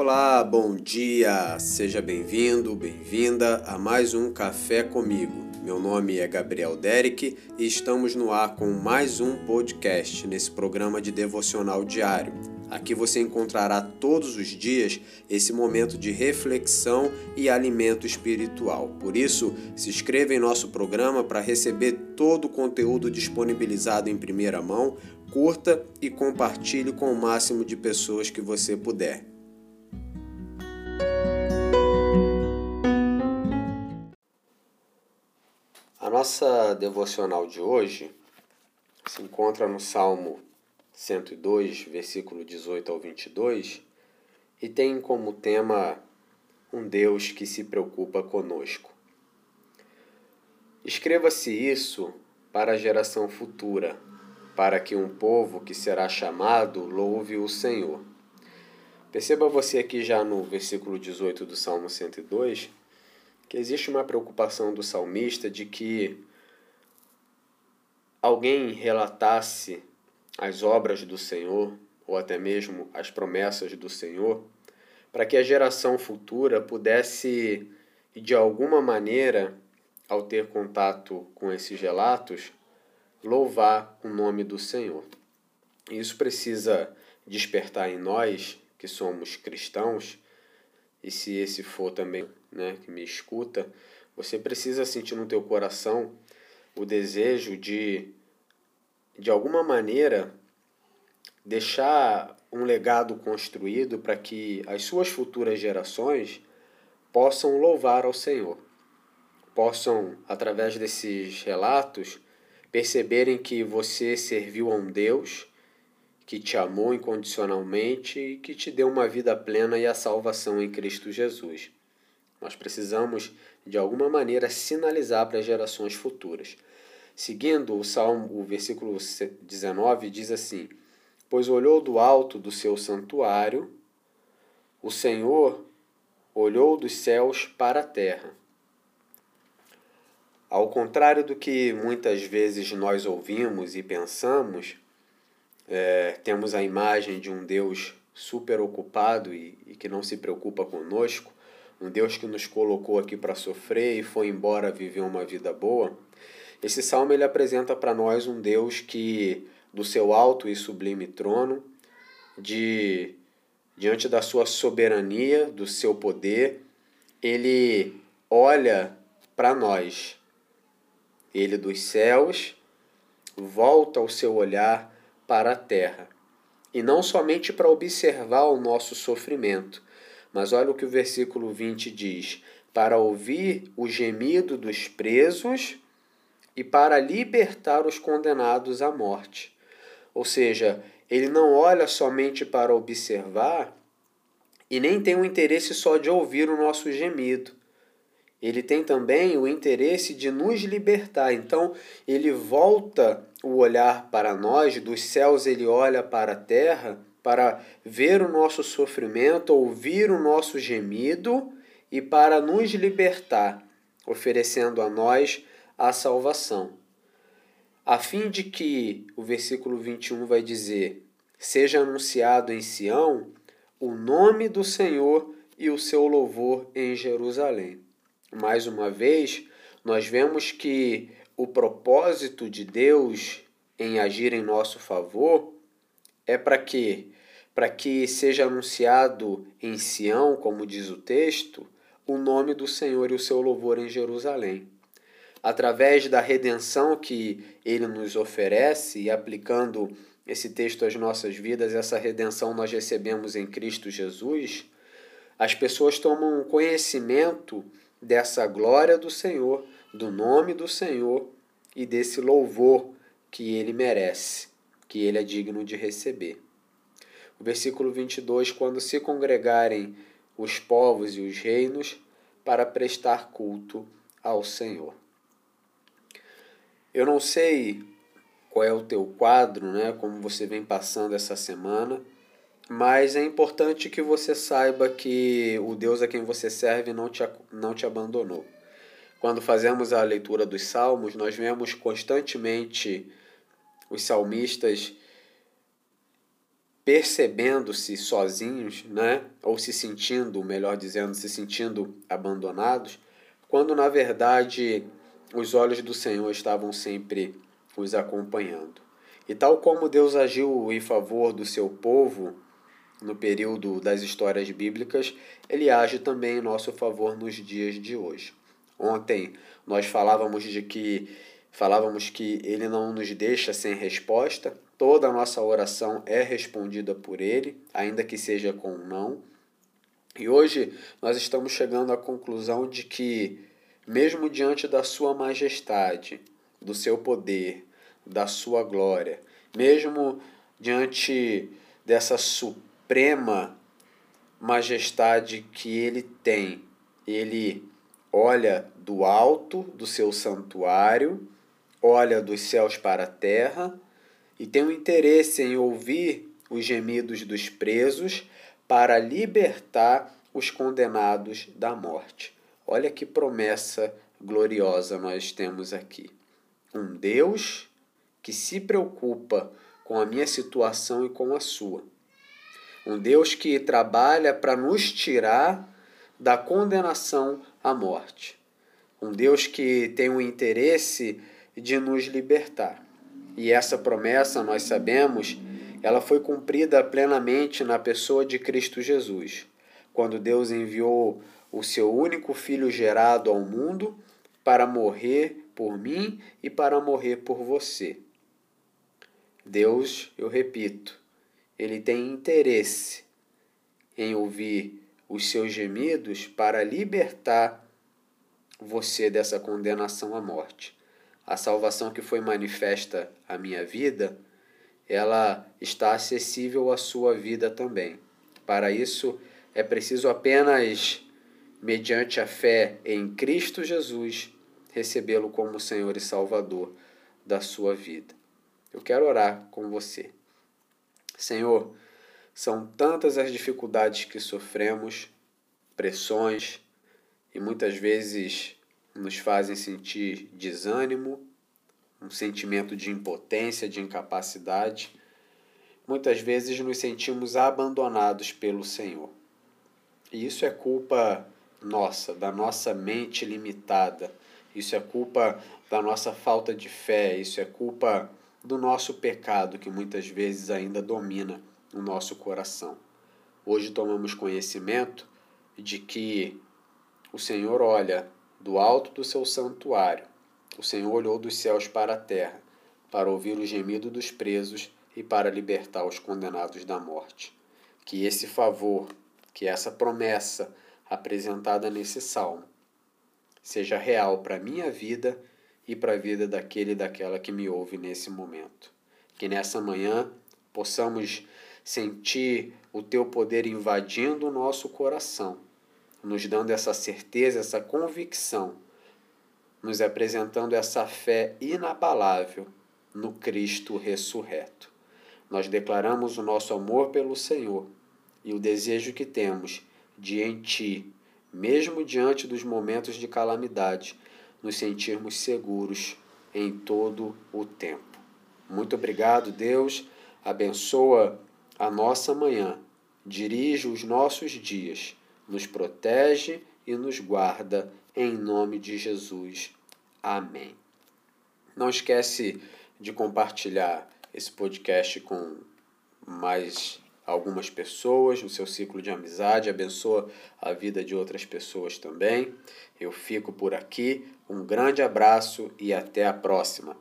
Olá, bom dia! Seja bem-vindo, bem-vinda a mais um Café Comigo. Meu nome é Gabriel Derek e estamos no ar com mais um podcast nesse programa de devocional diário. Aqui você encontrará todos os dias esse momento de reflexão e alimento espiritual. Por isso, se inscreva em nosso programa para receber todo o conteúdo disponibilizado em primeira mão, curta e compartilhe com o máximo de pessoas que você puder. Nossa devocional de hoje se encontra no Salmo 102, versículo 18 ao 22, e tem como tema um Deus que se preocupa conosco. Escreva-se isso para a geração futura, para que um povo que será chamado louve o Senhor. Perceba você aqui já no versículo 18 do Salmo 102 que existe uma preocupação do salmista de que alguém relatasse as obras do Senhor, ou até mesmo as promessas do Senhor, para que a geração futura pudesse, de alguma maneira, ao ter contato com esses relatos, louvar o nome do Senhor. Isso precisa despertar em nós, que somos cristãos, e se esse for também, né, que me escuta, você precisa sentir no teu coração o desejo de de alguma maneira deixar um legado construído para que as suas futuras gerações possam louvar ao Senhor. Possam, através desses relatos, perceberem que você serviu a um Deus que te amou incondicionalmente e que te deu uma vida plena e a salvação em Cristo Jesus. Nós precisamos, de alguma maneira, sinalizar para as gerações futuras. Seguindo o Salmo, o versículo 19 diz assim: Pois olhou do alto do seu santuário, o Senhor olhou dos céus para a terra. Ao contrário do que muitas vezes nós ouvimos e pensamos, é, temos a imagem de um Deus super ocupado e, e que não se preocupa conosco, um Deus que nos colocou aqui para sofrer e foi embora viver uma vida boa. Esse salmo ele apresenta para nós um Deus que, do seu alto e sublime trono, de diante da sua soberania, do seu poder, ele olha para nós. Ele dos céus volta o seu olhar para a terra. E não somente para observar o nosso sofrimento, mas olha o que o versículo 20 diz: para ouvir o gemido dos presos e para libertar os condenados à morte. Ou seja, ele não olha somente para observar e nem tem o interesse só de ouvir o nosso gemido, ele tem também o interesse de nos libertar. Então, ele volta o olhar para nós, dos céus ele olha para a terra para ver o nosso sofrimento, ouvir o nosso gemido e para nos libertar, oferecendo a nós a salvação. A fim de que, o versículo 21 vai dizer: seja anunciado em Sião o nome do Senhor e o seu louvor em Jerusalém mais uma vez, nós vemos que o propósito de Deus em agir em nosso favor é para que para que seja anunciado em Sião, como diz o texto, o nome do Senhor e o seu louvor em Jerusalém. Através da redenção que ele nos oferece e aplicando esse texto às nossas vidas, essa redenção nós recebemos em Cristo Jesus, as pessoas tomam conhecimento dessa glória do Senhor, do nome do Senhor e desse louvor que ele merece, que ele é digno de receber. O versículo 22, quando se congregarem os povos e os reinos para prestar culto ao Senhor. Eu não sei qual é o teu quadro, né, como você vem passando essa semana, mas é importante que você saiba que o Deus a quem você serve não te, não te abandonou. Quando fazemos a leitura dos salmos, nós vemos constantemente os salmistas percebendo-se sozinhos, né? ou se sentindo, melhor dizendo, se sentindo abandonados, quando na verdade os olhos do Senhor estavam sempre os acompanhando. E tal como Deus agiu em favor do seu povo no período das histórias bíblicas, ele age também em nosso favor nos dias de hoje. Ontem nós falávamos de que falávamos que ele não nos deixa sem resposta, toda a nossa oração é respondida por ele, ainda que seja com um não. E hoje nós estamos chegando à conclusão de que mesmo diante da sua majestade, do seu poder, da sua glória, mesmo diante dessa suprema majestade que ele tem, ele olha do alto do seu santuário, olha dos céus para a terra e tem um interesse em ouvir os gemidos dos presos para libertar os condenados da morte. Olha que promessa gloriosa nós temos aqui. Um Deus que se preocupa com a minha situação e com a sua. Um Deus que trabalha para nos tirar da condenação à morte. Um Deus que tem o interesse de nos libertar. E essa promessa, nós sabemos, ela foi cumprida plenamente na pessoa de Cristo Jesus, quando Deus enviou o seu único filho gerado ao mundo para morrer por mim e para morrer por você. Deus, eu repito, ele tem interesse em ouvir os seus gemidos para libertar você dessa condenação à morte. A salvação que foi manifesta à minha vida, ela está acessível à sua vida também. Para isso, é preciso apenas, mediante a fé em Cristo Jesus, recebê-lo como Senhor e Salvador da sua vida. Eu quero orar com você. Senhor, são tantas as dificuldades que sofremos, pressões, e muitas vezes nos fazem sentir desânimo, um sentimento de impotência, de incapacidade. Muitas vezes nos sentimos abandonados pelo Senhor. E isso é culpa nossa, da nossa mente limitada. Isso é culpa da nossa falta de fé, isso é culpa do nosso pecado que muitas vezes ainda domina o nosso coração. Hoje tomamos conhecimento de que o Senhor olha do alto do seu santuário. O Senhor olhou dos céus para a terra, para ouvir o gemido dos presos e para libertar os condenados da morte. Que esse favor, que essa promessa apresentada nesse salmo, seja real para a minha vida e para a vida daquele e daquela que me ouve nesse momento. Que nessa manhã possamos sentir o teu poder invadindo o nosso coração, nos dando essa certeza, essa convicção, nos apresentando essa fé inabalável no Cristo ressurreto. Nós declaramos o nosso amor pelo Senhor e o desejo que temos de em Ti, mesmo diante dos momentos de calamidade, nos sentirmos seguros em todo o tempo. Muito obrigado, Deus. Abençoa a nossa manhã, dirige os nossos dias, nos protege e nos guarda em nome de Jesus. Amém. Não esquece de compartilhar esse podcast com mais algumas pessoas, no seu ciclo de amizade, abençoa a vida de outras pessoas também. Eu fico por aqui, um grande abraço e até a próxima.